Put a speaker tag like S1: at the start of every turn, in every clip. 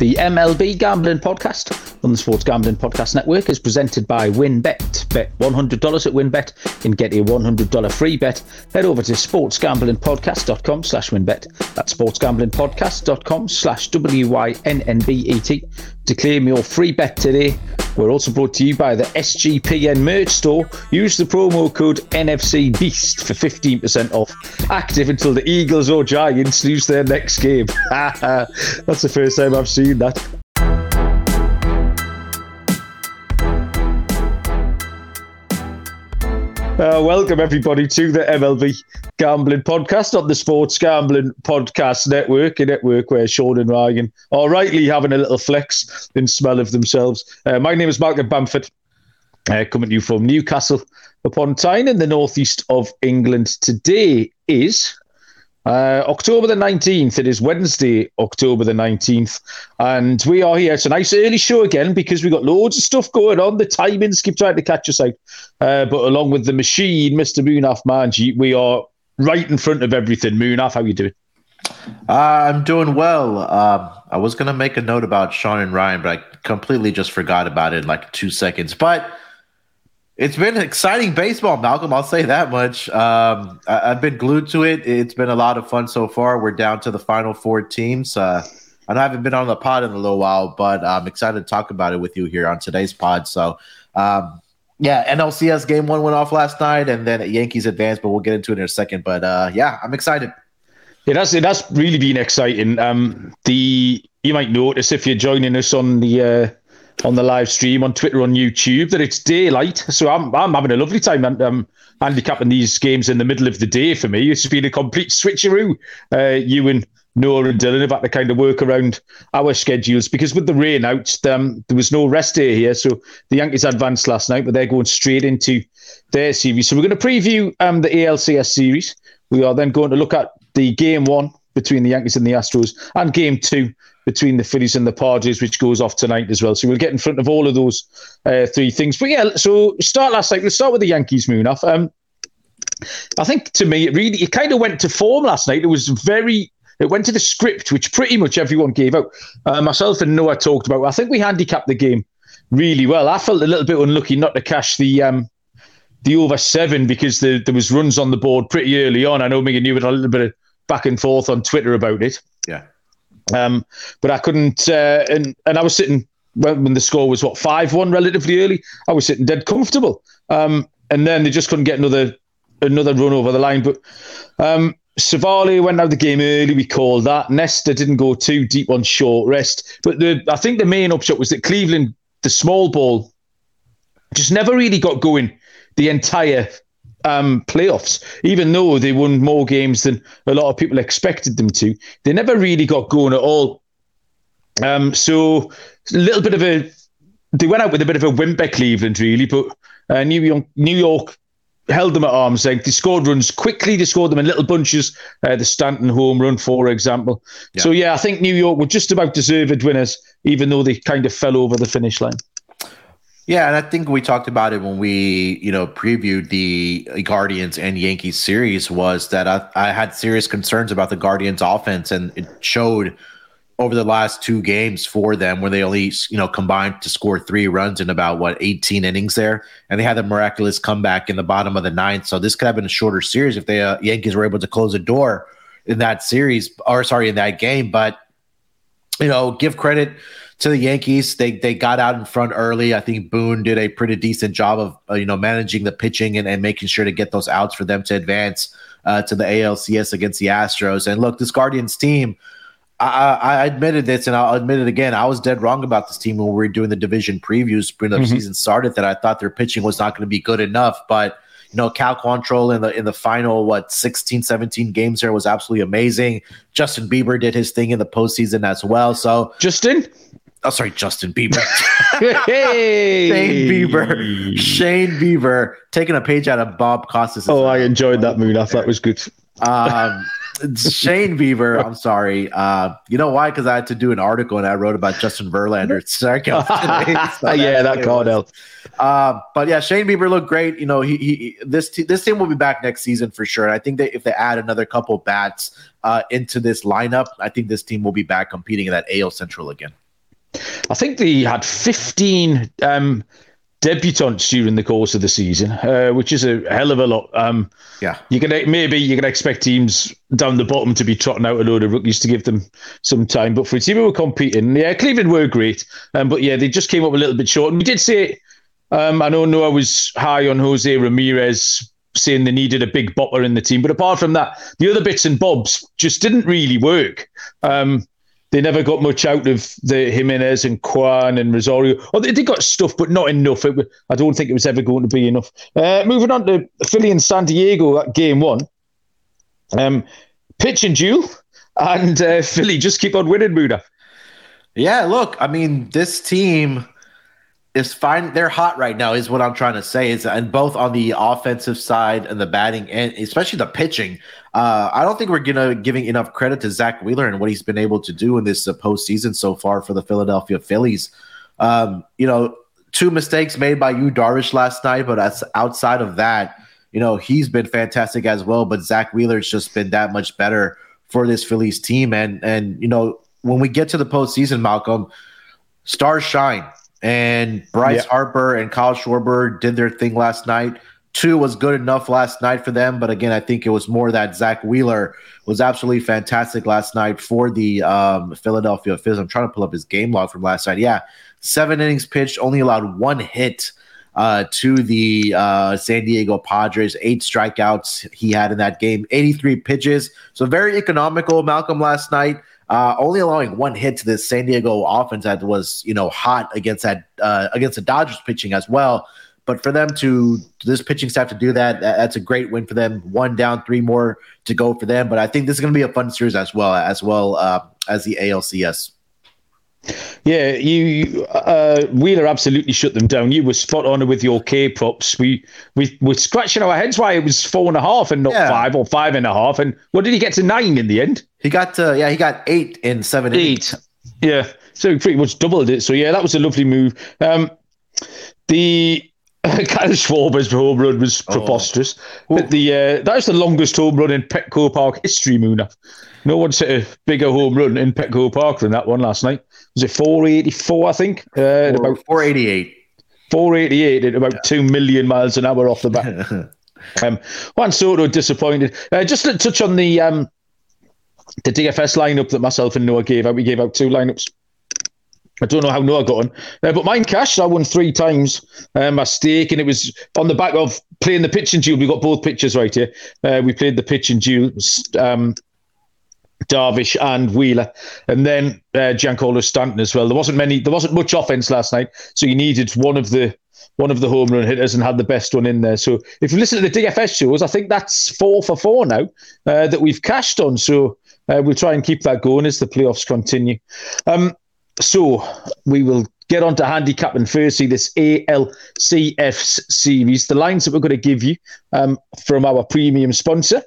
S1: The MLB Gambling Podcast on the Sports Gambling Podcast Network is presented by WynnBET. Bet $100 at WynnBET and get a $100 free bet. Head over to sportsgamblingpodcast.com slash WynnBET. That's sportsgamblingpodcast.com slash W-Y-N-N-B-E-T to claim your free bet today. We're also brought to you by the SGPN merch store. Use the promo code NFC Beast for 15% off. Active until the Eagles or Giants lose their next game. That's the first time I've seen that. Uh, welcome everybody to the MLB Gambling Podcast on the Sports Gambling Podcast Network, a network where Sean and Ryan are rightly having a little flex and smell of themselves. Uh, my name is Malcolm Bamford, uh, coming to you from Newcastle upon Tyne in the northeast of England. Today is uh, October the 19th. It is Wednesday, October the 19th. And we are here. It's a nice early show again because we've got loads of stuff going on. The timings keep trying to catch us out. Uh, but along with the machine, Mr. Munaf Manji, we are right in front of everything. Munaf, how you doing?
S2: I'm doing well. Um, I was going to make a note about Sean and Ryan, but I completely just forgot about it in like two seconds. But it's been exciting baseball, Malcolm. I'll say that much. Um, I, have been glued to it. It's been a lot of fun so far. We're down to the final four teams. Uh, I haven't been on the pod in a little while, but I'm excited to talk about it with you here on today's pod. So, um, yeah, NLCS game one went off last night, and then Yankees advanced, but we'll get into it in a second. But uh, yeah, I'm excited.
S1: It has it has really been exciting. Um, the you might notice if you're joining us on the uh, on the live stream on Twitter, on YouTube, that it's daylight. So I'm I'm having a lovely time and um, handicapping these games in the middle of the day for me. It's been a complete switcheroo. Uh, you and Noah and Dylan have had to kind of work around our schedules because with the rain out, um, there was no rest day here. So the Yankees advanced last night, but they're going straight into their series. So we're going to preview um, the ALCS series. We are then going to look at the game one between the Yankees and the Astros and game two between the Phillies and the Padres, which goes off tonight as well. So we'll get in front of all of those uh, three things. But yeah, so start last night. Let's start with the Yankees, Munaf. Um, I think to me, it really it kind of went to form last night. It was very. It went to the script, which pretty much everyone gave out. Uh, myself and Noah talked about. I think we handicapped the game really well. I felt a little bit unlucky not to cash the um, the over seven because the, there was runs on the board pretty early on. I know me and you had a little bit of back and forth on Twitter about it. Um, but I couldn't, uh, and and I was sitting when, when the score was what five one relatively early. I was sitting dead comfortable, um, and then they just couldn't get another another run over the line. But um, Civale went out of the game early. We called that. Nestor didn't go too deep on short rest. But the I think the main upshot was that Cleveland, the small ball, just never really got going the entire um, playoffs, even though they won more games than a lot of people expected them to. They never really got going at all. Um, so a little bit of a, they went out with a bit of a whimper, Cleveland, really, but uh, New York, New York held them at arm's length. They scored runs quickly. They scored them in little bunches. Uh, the Stanton home run, for example. Yeah. So yeah, I think New York were just about deserved winners, even though they kind of fell over the finish line.
S2: Yeah, and I think we talked about it when we, you know, previewed the Guardians and Yankees series. Was that I, I had serious concerns about the Guardians' offense, and it showed over the last two games for them, where they only, you know, combined to score three runs in about what 18 innings there, and they had a miraculous comeback in the bottom of the ninth. So this could have been a shorter series if the uh, Yankees were able to close the door in that series, or sorry, in that game. But you know, give credit to the Yankees. They they got out in front early. I think Boone did a pretty decent job of uh, you know managing the pitching and, and making sure to get those outs for them to advance uh, to the ALCS against the Astros. And look, this Guardians team. I, I admitted this, and I'll admit it again. I was dead wrong about this team when we were doing the division previews when the mm-hmm. season started. That I thought their pitching was not going to be good enough, but you know, Cal Quantrill in the in the final what 16, 17 games there was absolutely amazing. Justin Bieber did his thing in the postseason as well. So
S1: Justin,
S2: Oh, sorry, Justin Bieber. hey, Shane Bieber. Shane Bieber taking a page out of Bob Costas.
S1: Oh, I enjoyed that mood. I thought it was good.
S2: Um, Shane Bieber. I'm sorry. Uh, you know why? Because I had to do an article and I wrote about Justin Verlander. Sorry, so
S1: yeah, that called out.
S2: Uh, but yeah, Shane Bieber looked great. You know, he, he this this team will be back next season for sure. And I think that if they add another couple bats uh, into this lineup, I think this team will be back competing in that AL Central again.
S1: I think they had 15 um, debutants during the course of the season, uh, which is a hell of a lot. Um,
S2: yeah,
S1: you can maybe you can expect teams down the bottom to be trotting out a load of rookies to give them some time. But for a team who were competing, yeah, Cleveland were great, um, but yeah, they just came up a little bit short. And we did say, um, I know Noah was high on Jose Ramirez. Saying they needed a big bopper in the team, but apart from that, the other bits and bobs just didn't really work. Um, they never got much out of the Jimenez and Kwan and Rosario. Oh, they, they got stuff, but not enough. It, I don't think it was ever going to be enough. Uh, moving on to Philly and San Diego, game one. Um, pitch and duel, and uh, Philly just keep on winning, Muda.
S2: Yeah, look, I mean, this team is fine. They're hot right now, is what I'm trying to say. Is and both on the offensive side and the batting, and especially the pitching. Uh, I don't think we're gonna giving enough credit to Zack Wheeler and what he's been able to do in this uh, postseason so far for the Philadelphia Phillies. Um, you know, two mistakes made by Yu Darvish last night, but as outside of that, you know, he's been fantastic as well. But Zack Wheeler's just been that much better for this Phillies team, and and you know, when we get to the postseason, Malcolm, stars shine and Bryce yeah. Harper and Kyle Schwarber did their thing last night. Two was good enough last night for them, but again, I think it was more that Zack Wheeler was absolutely fantastic last night for the um, Philadelphia Phillies. I'm trying to pull up his game log from last night. Yeah, seven innings pitched, only allowed one hit uh, to the uh, San Diego Padres. Eight strikeouts he had in that game, 83 pitches. So very economical, Malcolm, last night uh, only allowing one hit to this San Diego offense that was you know hot against that uh, against the Dodgers pitching as well. But for them to this pitching staff to do that, that's a great win for them. One down, three more to go for them. But I think this is going to be a fun series as well as well uh, as the ALCS.
S1: Yeah, you uh, Wheeler absolutely shut them down. You were spot on with your K props. We we were scratching our heads why it was four and a half and not yeah. five or five and a half. And what did he get to nine in the end?
S2: He got to yeah, he got eight in seven.
S1: Eight, yeah. So he pretty much doubled it. So yeah, that was a lovely move. Um, the Kyle Schwarber's home run was oh. preposterous. Oh. But the uh, that was the longest home run in Petco Park history, Munaf. No one's hit a bigger home run in Petco Park than that one last night. Was it 484, I think?
S2: Uh, Four, about 488.
S1: 488 at about yeah. 2 million miles an hour off the bat. um, Juan Soto disappointed. Uh, just to touch on the um, the DFS lineup that myself and Noah gave out. We gave out two lineups. I don't know how Noah got on, uh, but mine cashed. I won three times uh, my stake, and it was on the back of playing the pitch and duel. We got both pitches right here. Uh, we played the pitch and duel. Um, Darvish and Wheeler, and then uh, Giancarlo Stanton as well. There wasn't many, there wasn't much offense last night, so you needed one of the one of the home run hitters and had the best one in there. So if you listen to the DFS shows, I think that's four for four now uh, that we've cashed on. So uh, we'll try and keep that going as the playoffs continue. Um, so we will get on to handicap handicapping firstly this ALCS series. The lines that we're going to give you um, from our premium sponsor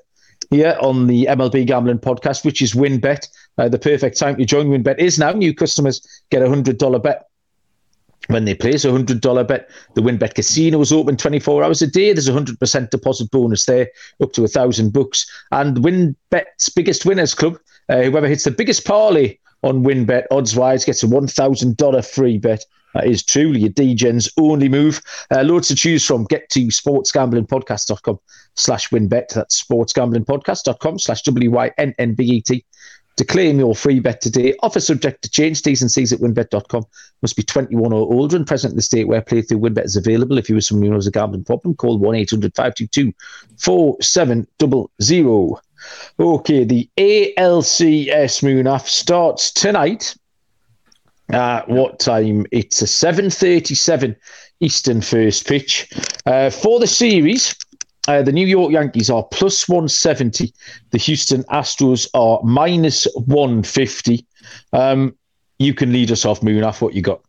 S1: here on the MLB Gambling Podcast, which is WynnBET. Uh, the perfect time to join WynnBET is now. New customers get a $100 bet when they place a hundred dollar bet. The WynnBET Casino is open 24 hours a day. There's a hundred percent deposit bonus there, up to a thousand bucks. And WynnBET's biggest winners club, uh, whoever hits the biggest parlay on WinBet odds wise gets a one thousand dollar free bet. Is truly a DGen's only move. Uh, loads to choose from. Get to sportsgamblingpodcast.com slash winbet. That's sportsgamblingpodcast.com slash W-Y-N-N-B-E-T to claim your free bet today, offer subject to change. T's and C's at wynnbet.com. Must be 21 or older and present in the state where playthrough WynnBET is available. If you are someone who has a gambling problem, call 1 800 522 4700. Okay, the ALCS Munaf starts tonight. At what time? It's a 7.37 Eastern first pitch. Uh, for the series, uh, the New York Yankees are plus 170. The Houston Astros are minus 150. Um, you can lead us off, Moon, off what you got.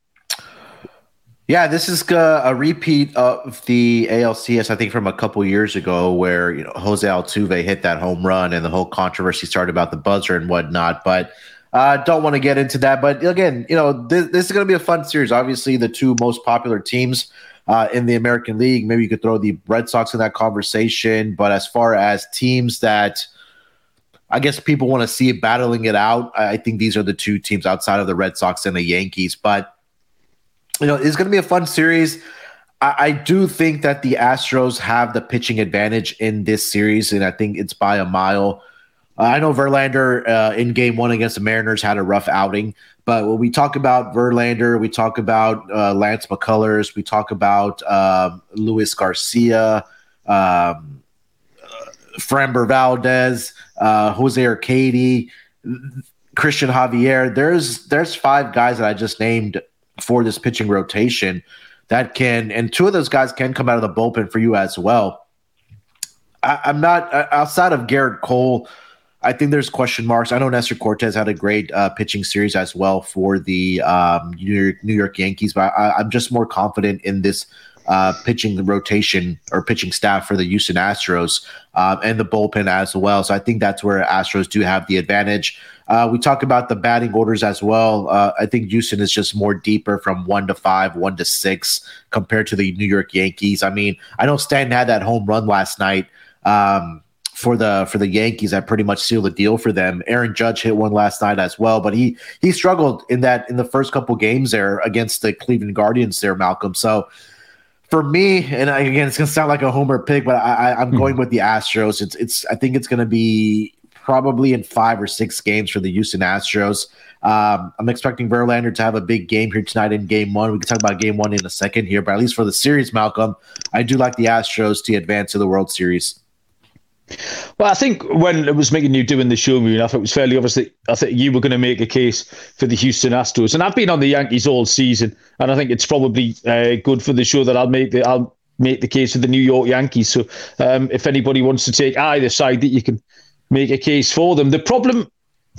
S2: Yeah, this is a repeat of the ALCS, I think, from a couple years ago, where you know Jose Altuve hit that home run, and the whole controversy started about the buzzer and whatnot. But uh, don't want to get into that. But again, you know, this, this is going to be a fun series. Obviously, the two most popular teams uh, in the American League. Maybe you could throw the Red Sox in that conversation. But as far as teams that I guess people want to see battling it out, I think these are the two teams outside of the Red Sox and the Yankees. But you know, it's going to be a fun series. I, I, do think that the Astros have the pitching advantage in this series, and I think it's by a mile. Uh, I know Verlander uh, in game one against the Mariners had a rough outing, but when we talk about Verlander, we talk about uh, Lance McCullers, we talk about um, Luis Garcia, um, Framber Valdez, uh, Jose Urquidy, Christian Javier. There's there's five guys that I just named for this pitching rotation that can, and two of those guys can come out of the bullpen for you as well. I, am not outside of Gerrit Cole. I think there's question marks. I know Nestor Cortes had a great uh, pitching series as well for the um, New, York, New York Yankees, but I, I'm just more confident in this uh, pitching rotation or pitching staff for the Houston Astros um, and the bullpen as well. So I think that's where Astros do have the advantage. Uh, we talk about the batting orders as well. Uh, I think Houston is just more deeper from one to five, one to six compared to the New York Yankees. I mean, I know Stanton had that home run last night. Um, for the for the Yankees that pretty much sealed the deal for them. Aaron Judge hit one last night as well, but he he struggled in that in the first couple games there against the Cleveland Guardians there, Malcolm. So for me, and I, again, it's gonna sound like a homer pick, but I, I am mm-hmm. going with the Astros. It's it's I think it's gonna be probably in five or six games for the Houston Astros. Um, I'm expecting Verlander to have a big game here tonight in game one. We can talk about game one in a second here, but at least for the series, Malcolm, I do like the Astros to advance to the World Series.
S1: Well, I think when it was making you doing the show, I thought it was fairly obvious that I think you were going to make a case for the Houston Astros, and I've been on the Yankees all season, and I think it's probably uh, good for the show that I'll make the I'll make the case for the New York Yankees. So, um, if anybody wants to take either side, that you can make a case for them. The problem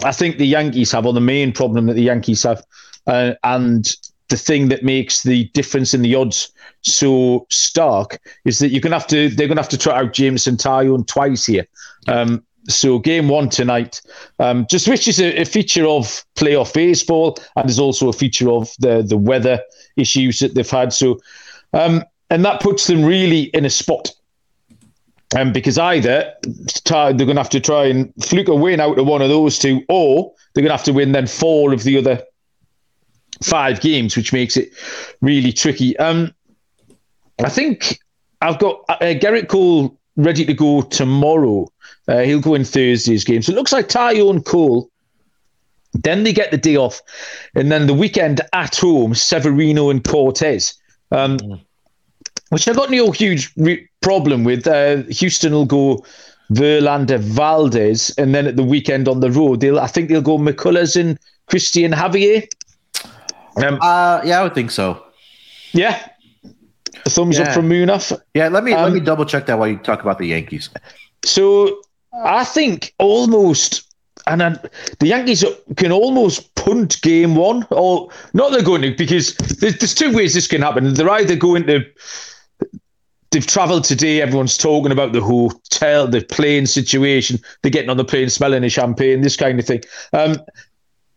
S1: I think the Yankees have, or the main problem that the Yankees have, uh, and the thing that makes the difference in the odds so stark is that you're gonna have to they're gonna have to try out Jameson Taillon twice here. Um, so game one tonight, um, just which is a, a, feature of playoff baseball, and there's also a feature of the the weather issues that they've had. So, um, and that puts them really in a spot. Um, because either they're going to have to try and fluke a win out of one of those two, or they're going to have to win then four of the other five games, which makes it really tricky. Um, I think I've got uh, Gerrit Cole ready to go tomorrow. Uh, he'll go in Thursday's game. So it looks like Taillon Cole. Then they get the day off, and then the weekend at home, Severino and Cortes, Um, mm. Which I've got no huge re- problem with. Uh, Houston will go Verlander, Valdez, and then at the weekend on the road, they'll I think they'll go McCullers and Christian Javier.
S2: Um, uh, yeah, I would think so.
S1: Yeah, a thumbs yeah. up from Munaf.
S2: Yeah, let me um, let me um, double check that while you talk about the Yankees.
S1: So I think almost, and then the Yankees can almost punt game one, or not. They're going to because there's, there's two ways this can happen. They're either going to they've travelled today. Everyone's talking about the hotel, the plane situation. They're getting on the plane, smelling a champagne, this kind of thing. Um,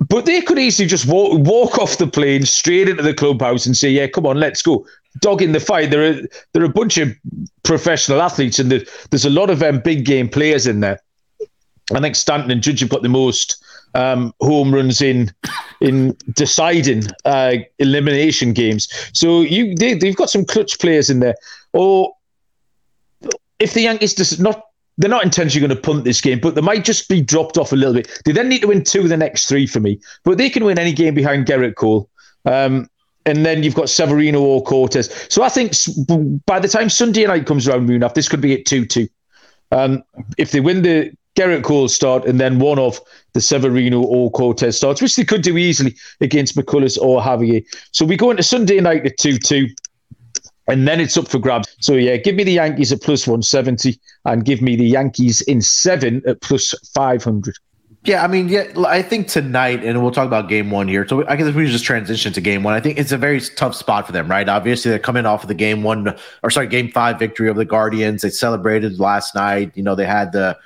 S1: but they could easily just walk, walk off the plane straight into the clubhouse and say, "Yeah, come on, let's go." Dog in the fight. There are there are a bunch of professional athletes, and there's a lot of um, big game players in there. I think Stanton and Judge have got the most um, home runs in in deciding uh, elimination games. So you they, they've got some clutch players in there. Or if the Yankees does not they're not intentionally going to punt this game, but they might just be dropped off a little bit. They then need to win two of the next three for me, but they can win any game behind Gerrit Cole. Um, and then you've got Severino or Cortes. So I think by the time Sunday night comes around, Munaf, this could be at 2 2. Um, if they win the Gerrit Cole start and then one of the Severino or Cortes starts, which they could do easily against McCullers or Javier. So we go into Sunday night at 2 2 and then it's up for grabs. So yeah, give me the Yankees at plus 170 and give me the Yankees in seven at plus 500.
S2: Yeah, I mean, yeah, I think tonight, and we'll talk about game one here. So I guess we just transition to game one. I think it's a very tough spot for them, right? Obviously, they're coming off of the game one, or sorry, game five victory of the Guardians. They celebrated last night. You know, they had the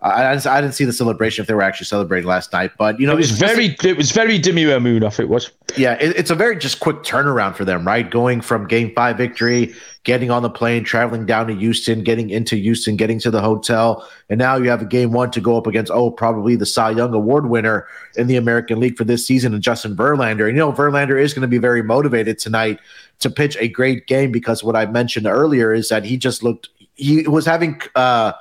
S2: I, I, didn't see the celebration if they were actually celebrating last night, but you know,
S1: it was very it was very demure Munaf. It was.
S2: Yeah, it, it's a very just quick turnaround for them, right? Going from Game Five victory, getting on the plane, traveling down to Houston, getting into Houston, getting to the hotel, and now you have a Game One to go up against oh probably the Cy Young Award winner in the American League for this season, and Justin Verlander. And you know, Verlander is going to be very motivated tonight to pitch a great game because what I mentioned earlier is that he just looked he was having. uh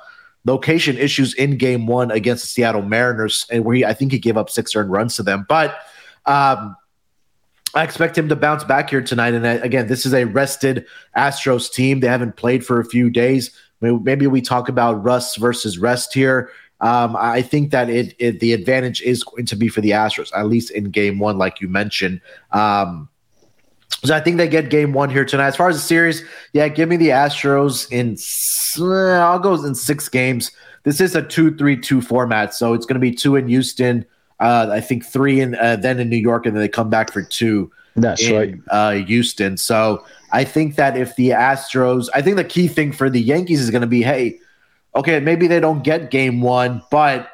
S2: location issues in game one against the Seattle Mariners, and where he, I think he gave up six earned runs to them. But um, I expect him to bounce back here tonight. And uh, again, this is a rested Astros team. They haven't played for a few days. Maybe we talk about rust versus rest here. Um, I think that it, it, the advantage is going to be for the Astros, at least in game one, like you mentioned. Um, so I think they get game one here tonight. As far as the series, yeah, give me the Astros in. I'll go in six games. This is a two-three-two format, so it's going to be two in Houston. Uh, I think three in uh, then in New York, and then they come back for two.
S1: That's in, right,
S2: uh, Houston. So I think that if the Astros, I think the key thing for the Yankees is going to be, hey, okay, maybe they don't get game one, but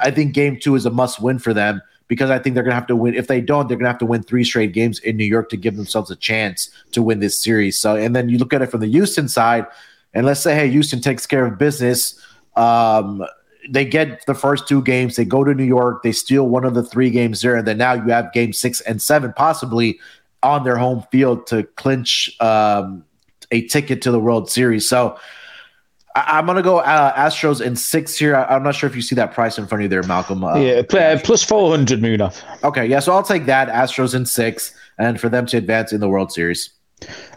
S2: I think game two is a must-win for them because I think they're going to have to win. If they don't, they're going to have to win three straight games in New York to give themselves a chance to win this series. So, and then you look at it from the Houston side, and let's say, hey, Houston takes care of business. Um, they get the first two games, they go to New York, they steal one of the three games there, and then now you have game six and seven possibly on their home field to clinch um, a ticket to the World Series. So I, am gonna go uh, Astros in six here. I, am not sure if you see that price in front of you there, Malcolm.
S1: Uh, yeah, uh, plus four hundred Munaf.
S2: Okay, yeah, so I'll take that Astros in six, and for them to advance in the World Series.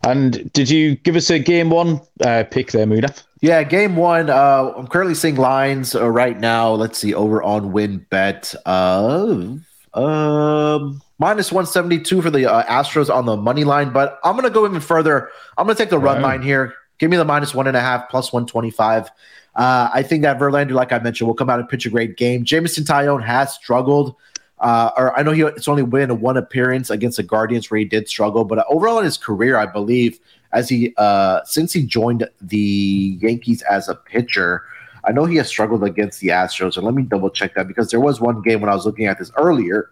S1: And did you give us a game one uh, pick there, Munaf?
S2: Yeah, game one. Uh, I'm currently seeing lines uh, right now. Let's see, over on WynnBET of um minus 172 for the uh, Astros on the money line. But I'm gonna go even further. I'm gonna take the run line here. Give me the minus one and a half, plus 125. Uh, I think that Verlander, like I mentioned, will come out and pitch a great game. Jameson Taillon has struggled. Uh, or I know he it's only been one appearance against the Guardians where he did struggle, but overall in his career, I believe, as he uh, since he joined the Yankees as a pitcher, I know he has struggled against the Astros. And let me double check that because there was one game when I was looking at this earlier.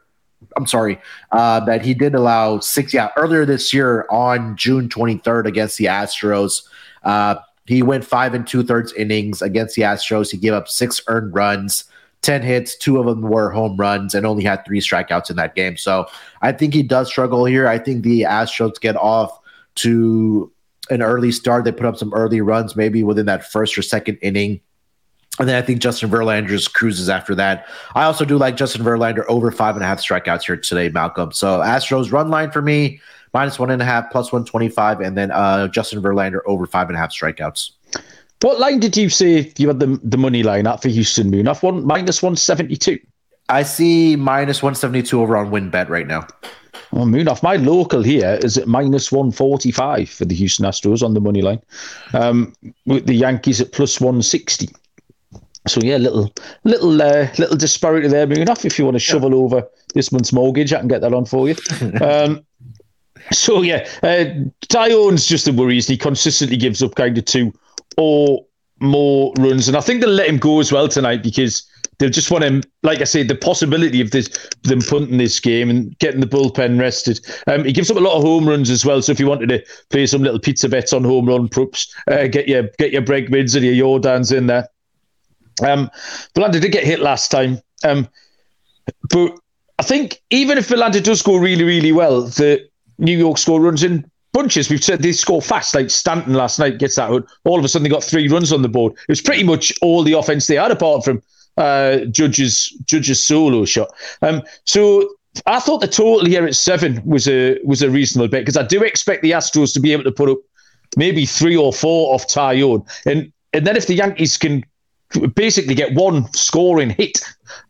S2: I'm sorry, uh, that he did allow six. Yeah, earlier this year on June 23rd against the Astros, uh, he went five and two thirds innings against the Astros. He gave up six earned runs, 10 hits, two of them were home runs, and only had three strikeouts in that game. So I think he does struggle here. I think the Astros get off to an early start. They put up some early runs, maybe within that first or second inning. And then I think Justin Verlander cruises after that. I also do like Justin Verlander over five and a half strikeouts here today, Malcolm. So Astros run line for me minus one and a half, plus 125, and then uh, Justin Verlander over five and a half strikeouts.
S1: What line did you say you had the, the money line at for Houston Moon? Off one minus 172.
S2: I see minus 172 over on WynnBET right now.
S1: Well, Munaf. My local here is at minus 145 for the Houston Astros on the money line, um, with the Yankees at plus 160. So yeah, little little uh, little disparity there, Munaf. If you want to shovel over this month's mortgage, I can get that on for you. Um, so yeah, uh, Taillon's just a worry. He consistently gives up kind of two or more runs, and I think they'll let him go as well tonight because they'll just want him. Like I said, the possibility of this them punting this game and getting the bullpen rested. Um, he gives up a lot of home runs as well. So if you wanted to play some little pizza bets on home run props, uh, get your get your Bregmans and your Jordans in there. Um, Verlander did get hit last time, um, but I think even if Verlander does go really really well, the New York score runs in bunches. We've said they score fast, like Stanton last night gets that. All of a sudden, they got three runs on the board. It was pretty much all the offense they had, apart from uh, Judge's Judge's solo shot. Um, so I thought the total here at seven was a was a reasonable bet because I do expect the Astros to be able to put up maybe three or four off Taillon, and and then if the Yankees can basically get one scoring hit,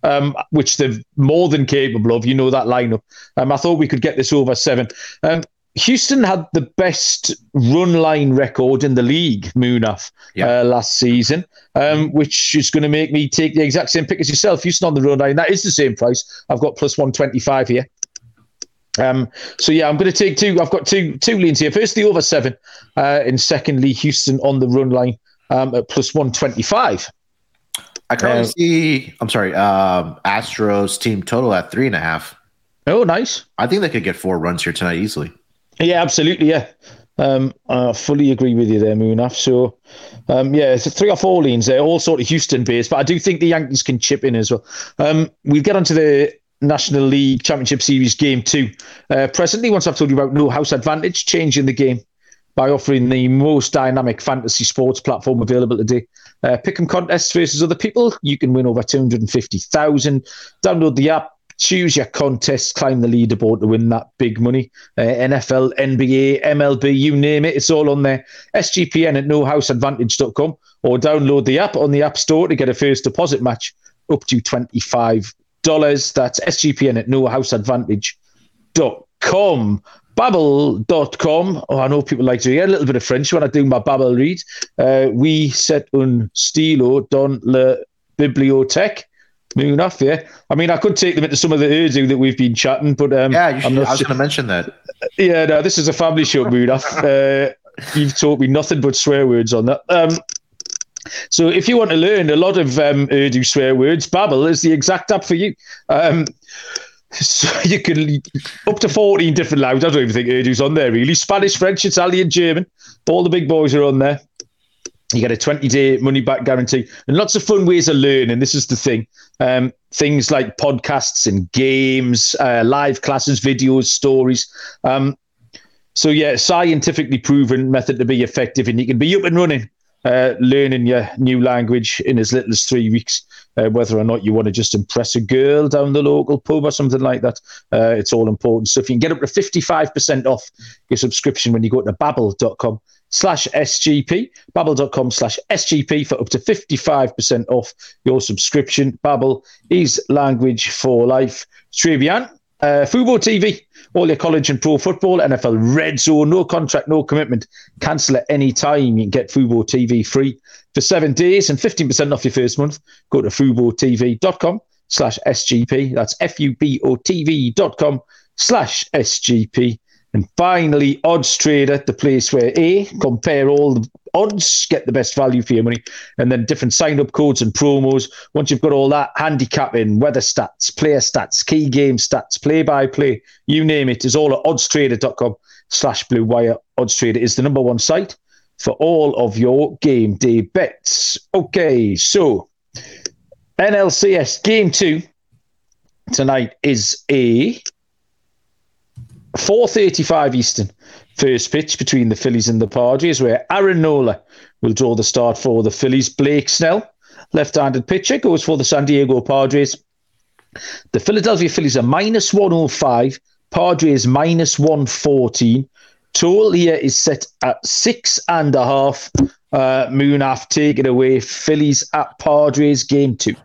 S1: um, which they're more than capable of. You know that lineup. Um, I thought we could get this over seven. Um, Houston had the best run line record in the league, Munaf, yeah. uh, last season, um, which is going to make me take the exact same pick as yourself. Houston on the run line, that is the same price. I've got plus 125 here. Um, so yeah, I'm going to take two. I've got two two leans here. First, the over seven, uh, and secondly, Houston on the run line um, at plus 125.
S2: I currently uh, see. I'm sorry. Um, Astros team total at three and a half.
S1: Oh, nice.
S2: I think they could get four runs here tonight easily.
S1: Yeah, absolutely. Yeah, um, I fully agree with you there, Munaf. So, um, yeah, it's three or four lanes there, all sort of Houston based, but I do think the Yankees can chip in as well. Um, we'll get onto the National League Championship Series game two. Uh, presently, once I've told you about no house advantage, changing the game by offering the most dynamic fantasy sports platform available today. Uh, pick 'em contests versus other people. You can win over 250,000. Download the app, choose your contest, climb the leaderboard to win that big money. Uh, NFL, NBA, MLB, you name it, it's all on there. SGPN at nohouseadvantage.com or download the app on the App Store to get a first deposit match up to $25. That's SGPN at nohouseadvantage.com. Babbel.com. Oh, I know people like to hear a little bit of French when I do my Babbel read. Uh, we set un stilo dans la bibliothèque enough, yeah. I mean, I could take them into some of the Urdu that we've been chatting, but um,
S2: yeah, should, i was going to mention that.
S1: Yeah, no, this is a family show, Munaf. uh, you've taught me nothing but swear words on that. Um, so if you want to learn a lot of um, Urdu swear words, Babbel is the exact app for you. Um, so you can up to 14 different languages. I don't even think Urdu's on there really. Spanish, French, Italian, German. All the big boys are on there. You get a 20 day money back guarantee and lots of fun ways of learning. This is the thing. Um, things like podcasts and games, uh, live classes, videos, stories. Um, so, yeah, scientifically proven method to be effective, and you can be up and running, uh, learning your new language in as little as three weeks. Uh, whether or not you want to just impress a girl down the local pub or something like that, uh, it's all important So if You can get up to 55% off your subscription when you go to babbel.com slash SGP, babbel.com slash SGP for up to 55% off your subscription. Babbel is language for life. Trevian, uh, Fubo TV, all your college and pro football, NFL red zone, no contract, no commitment. Cancel at any time. You can get Fubo TV free for seven days and 15% off your first month. Go to FuboTV.com slash SGP. That's F-U-B-O-T-V.com slash SGP. And finally, Odds Trader, the place where A, compare all the odds, get the best value for your money, and then different sign up codes and promos. Once you've got all that, handicapping, weather stats, player stats, key game stats, play by play, you name it, is all at oddstrader.com slash blue wire. Odds Trader is the number one site for all of your game day bets. Okay, so NLCS game two tonight is a 4.35 Eastern, first pitch between the Phillies and the Padres, where Aaron Nola will draw the start for the Phillies. Blake Snell, left-handed pitcher, goes for the San Diego Padres. The Philadelphia Phillies are minus 105, Padres minus 114. Total here is set at six and a half. Uh, Munaf, take it away. Phillies at Padres, game two.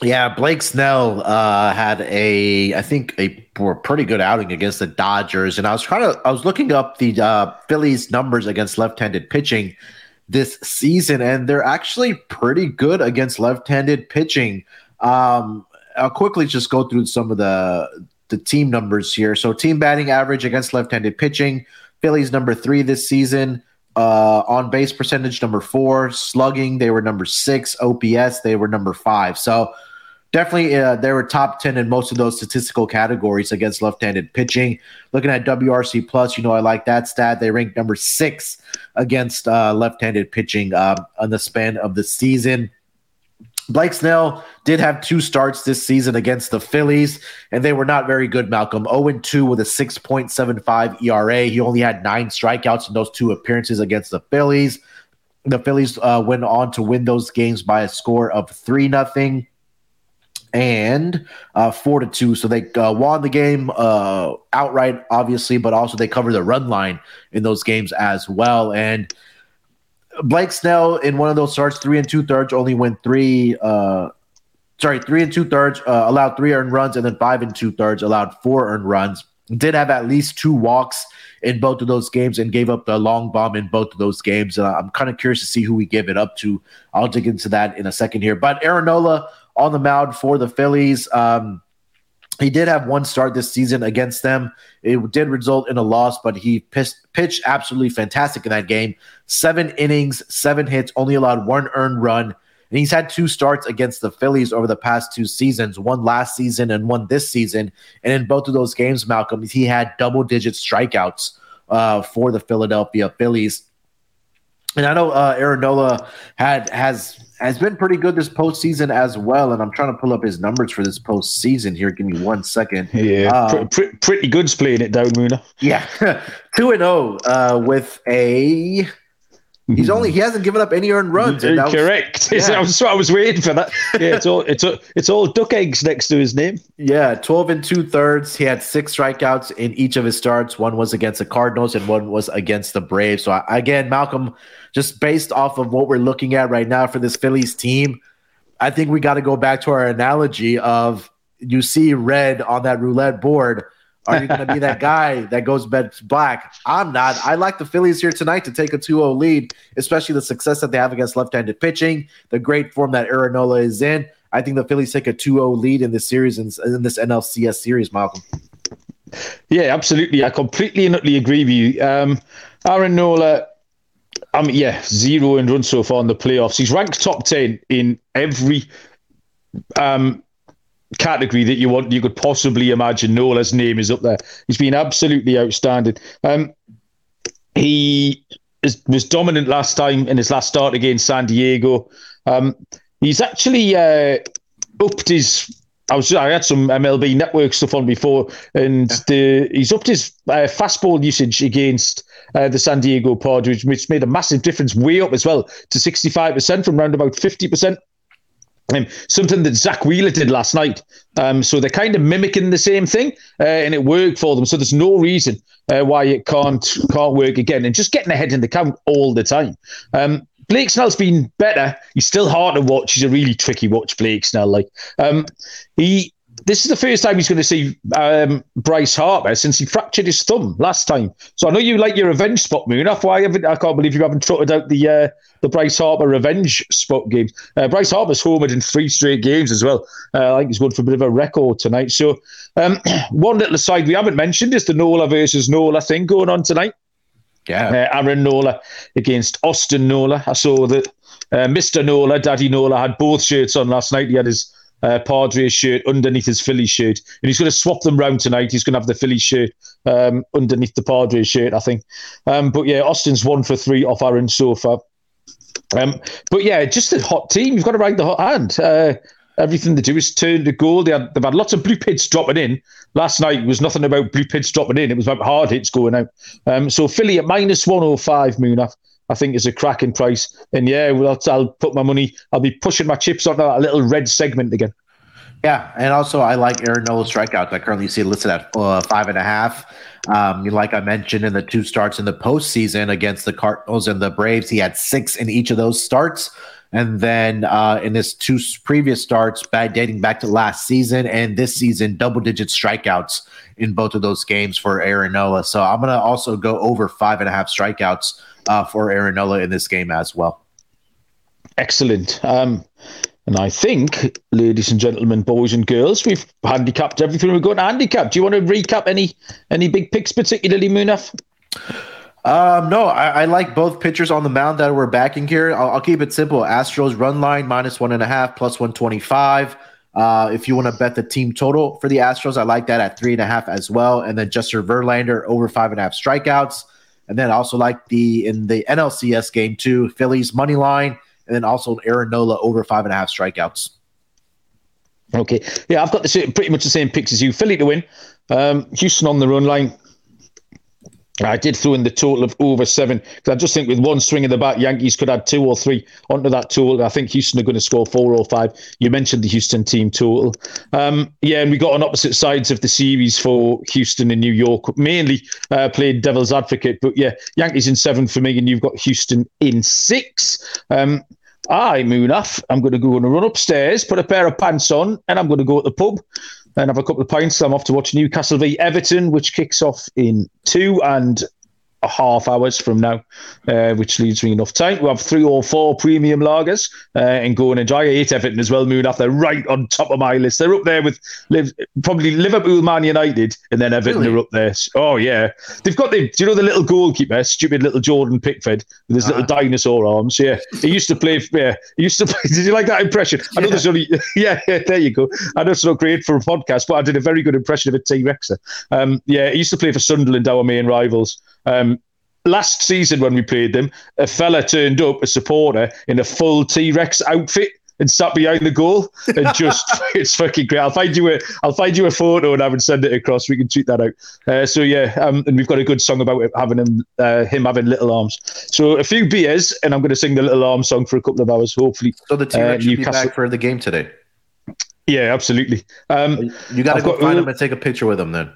S2: Yeah, Blake Snell uh, had a, I think, a pretty good outing against the Dodgers, and I was trying to, I was looking up the uh, Phillies' numbers against left-handed pitching this season, and they're actually pretty good against left-handed pitching. Um, I'll quickly just go through some of the the team numbers here. So, team batting average against left-handed pitching, Phillies number three this season. Uh, on base percentage number four, slugging they were number six, OPS they were number five. So definitely uh, they were top 10 in most of those statistical categories against left-handed pitching looking at wrc plus you know i like that stat they ranked number six against uh, left-handed pitching um, on the span of the season Blake Snell did have two starts this season against the Phillies, and they were not very good, Malcolm. 0 2 with a 6.75 ERA. He only had nine strikeouts in those two appearances against the Phillies. The Phillies uh, went on to win those games by a score of 3 0 and uh, four to two. So they uh, won the game uh, outright, obviously, but also they covered the run line in those games as well. And Blake Snell in one of those starts, three and two thirds, only went three. Uh, sorry, three and two thirds, uh, allowed three earned runs, and then five and two thirds allowed four earned runs. Did have at least two walks in both of those games and gave up the long bomb in both of those games. And I'm kind of curious to see who we give it up to. I'll dig into that in a second here. But Aaron Nola on the mound for the Phillies. Um, he did have one start this season against them. It did result in a loss, but he pitched, pitched absolutely fantastic in that game. Seven innings, seven hits, only allowed one earned run, And he's had two starts against the Phillies over the past two seasons, one last season and one this season. And in both of those games, Malcolm, he had double digit strikeouts uh, for the Philadelphia Phillies. And I know uh, Aaron Nola had has has been pretty good this postseason as well. And I'm trying to pull up his numbers for this postseason here. Give me one second.
S1: Yeah, uh, pretty, pretty good playing it down, Muna.
S2: Yeah, two and zero oh, uh, with a He's only he hasn't given up any earned runs.
S1: Was, Correct. Yeah. I was I was waiting for that. Yeah, it's all it's all, it's all duck eggs next to his name.
S2: Yeah, twelve and two thirds. He had six strikeouts in each of his starts. One was against the Cardinals and one was against the Braves. So again, Malcolm, just based off of what we're looking at right now for this Phillies team, I think we got to go back to our analogy of you see red on that roulette board are you going to be that guy that goes bed black? I'm not. I like the Phillies here tonight to take a 2-0 lead, especially the success that they have against left-handed pitching, the great form that Aaron Nola is in. I think the Phillies take a 2-0 lead in this series in, in this NLCS series, Malcolm.
S1: Yeah, absolutely. I completely and utterly agree with you. Um, Aaron Nola, I mean, yeah, zero in runs so far in the playoffs. He's ranked top 10 in every um, category that you want you could possibly imagine. Nola's name is up there. He's been absolutely outstanding. Um, he is, was dominant last time in his last start against San Diego. Um, he's actually uh, upped his. I was I had some MLB Network stuff on before, and the he's upped his uh, fastball usage against uh, the San Diego Padres, which made a massive difference, way up as well to sixty five percent from around about fifty percent. Um, something that Zack Wheeler did last night. Um, so they're kind of mimicking the same thing, uh, and it worked for them. So there's no reason uh, why it can't can't work again. And just getting ahead in the count all the time. Um, Blake Snell's been better. He's still hard to watch. He's a really tricky watch, Blake Snell. Like um, he this is the first time he's going to see um, Bryce Harper since he fractured his thumb last time. So I know you like your revenge spot, Moon. That's why I, I can't believe you haven't trotted out the uh, the Bryce Harper revenge spot games. Uh, Bryce Harper's homered in three straight games as well. Uh, I think he's going for a bit of a record tonight. So um, one little aside we haven't mentioned is the Nola versus Nola thing going on tonight.
S2: Yeah,
S1: uh, Aaron Nola against Austin Nola. I saw that uh, Mr. Nola, Daddy Nola, had both shirts on last night. He had his uh, Padres shirt underneath his Philly shirt, and he's going to swap them round tonight. He's going to have the Philly shirt um, underneath the Padres shirt, I think. Um, but yeah, Austin's one for three off Aaron so far. Um, but yeah, just a hot team. You've got to ride the hot hand. Uh, everything they do is turn to goal. They had, they've had lots of bloop hits dropping in. Last night was nothing about bloop hits dropping in. It was about hard hits going out. Um, so Philly at minus 105, Munaf. I think is a cracking price. And yeah, well, I'll, put my money. I'll be pushing my chips on that little red segment again.
S2: Yeah, and also I like Aaron Nola's strikeouts. I currently see listed at uh, five and a half. Um, like I mentioned in the two starts in the postseason against the Cardinals and the Braves, he had six in each of those starts. And then uh, in his two previous starts, back, dating back to last season and this season, double digit strikeouts in both of those games for Aaron Nola. So I'm going to also go over five and a half strikeouts uh, for Aaron Nola in this game as well.
S1: Excellent. Um, and I think, ladies and gentlemen, boys and girls, we've handicapped everything we're going to handicap. Do you want to recap any any big picks, particularly Munaf?
S2: Um, no, I, I, like both pitchers on the mound that we're backing here. I'll, I'll, keep it simple. Astros run line minus one and a half, plus 125. Uh, if you want to bet the team total for the Astros, I like that at three and a half as well. And then Justin Verlander over five and a half strikeouts. And then also like the in the NLCS game too, Phillies money line, and then also Aaron Nola over five and a half strikeouts.
S1: Okay, yeah, I've got the pretty much the same picks as you. Philly to win, um, Houston on the run line, I did throw in the total of over seven because I just think with one swing of the bat, Yankees could add two or three onto that total. I think Houston are going to score four or five. You mentioned the Houston team total. Um, yeah, and we got on opposite sides of the series for Houston and New York, mainly uh, played devil's advocate. But yeah, Yankees in seven for me, and you've got Houston in six. Um, I, Munaf, I'm going to go and run upstairs, put a pair of pants on, and I'm going to go at the pub and have a couple of pints. I'm off to watch Newcastle v Everton, which kicks off in two. And half hours from now, uh, which leaves me enough time. We have three or four premium lagers uh, and go and enjoy. I hate Everton as well, Moon. They're right on top of my list. They're up there with live, probably Liverpool, Man United, and then Everton really? are up there. Oh yeah, they've got the. Do you know the little goalkeeper, stupid little Jordan Pickford with his uh-huh. little dinosaur arms? Yeah, he used to play. Yeah, he used to play. Did you like that impression? I know there's only. Yeah, yeah, there you go. I know it's not great for a podcast, but I did a very good impression of a T Rexer. Um, yeah, he used to play for Sunderland, our main rivals. Um, last season when we played them, a fella turned up, a supporter, in a full T Rex outfit and sat behind the goal and just it's fucking great. I'll find you a I'll find you a photo and I would send it across. We can tweet that out. Uh, so yeah, um, and we've got a good song about it, having him uh, him having little arms. So a few beers and I'm going to sing the little arm song for a couple of hours. Hopefully,
S2: so the T Rex uh, should be back for the game today.
S1: Yeah, absolutely. Um,
S2: you got to go got, find him and take a picture with him then.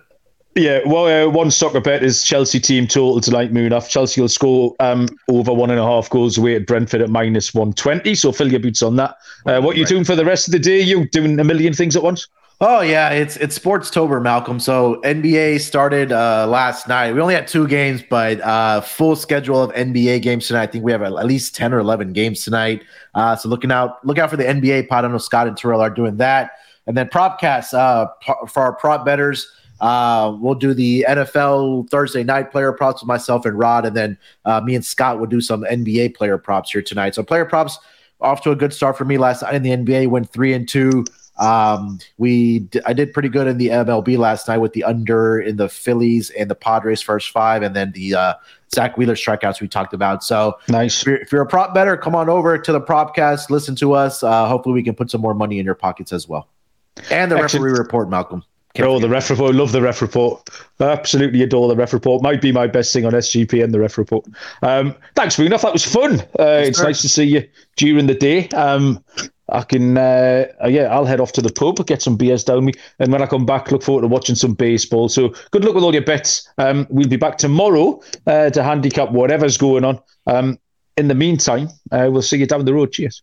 S1: Yeah, well, uh, one soccer bet is Chelsea team total tonight, Munaf. Chelsea will score um, over one and a half goals away at Brentford at minus 120. So fill your boots on that. Uh, what are you doing for the rest of the day? You doing a million things at once?
S2: Oh yeah, it's it's Sportstober, Malcolm. So NBA started uh, last night. We only had two games, but uh, full schedule of NBA games tonight. I think we have at least ten or eleven games tonight. Uh, so looking out, look out for the NBA pod. I don't know Scott and Terrell are doing that, and then propcast uh, for our prop betters. Uh, we'll do the NFL Thursday night player props with myself and Rod, and then uh, me and Scott will do some NBA player props here tonight. So player props off to a good start for me last night in the NBA. Went three and two. Um, we d- I did pretty good in the MLB last night with the under in the Phillies and the Padres first five, and then the uh, Zack Wheeler strikeouts we talked about. So
S1: nice.
S2: If you're, if you're, a prop better, come on over to the Propcast, listen to us. Uh, hopefully, we can put some more money in your pockets as well. And the Excellent. referee report, Malcolm.
S1: Oh, the ref report. Love the ref report. absolutely adore the ref report. Might be my best thing on SGP and the ref report. Um, thanks, Munaf. That was fun. Uh, it's nice to see you during the day. Um, I can, uh, yeah, I'll head off to the pub, get some beers down me, and when I come back, look forward to watching some baseball. So good luck with all your bets. Um, we'll be back tomorrow uh, to handicap whatever's going on. Um, in the meantime, uh, we'll see you down the road. Cheers.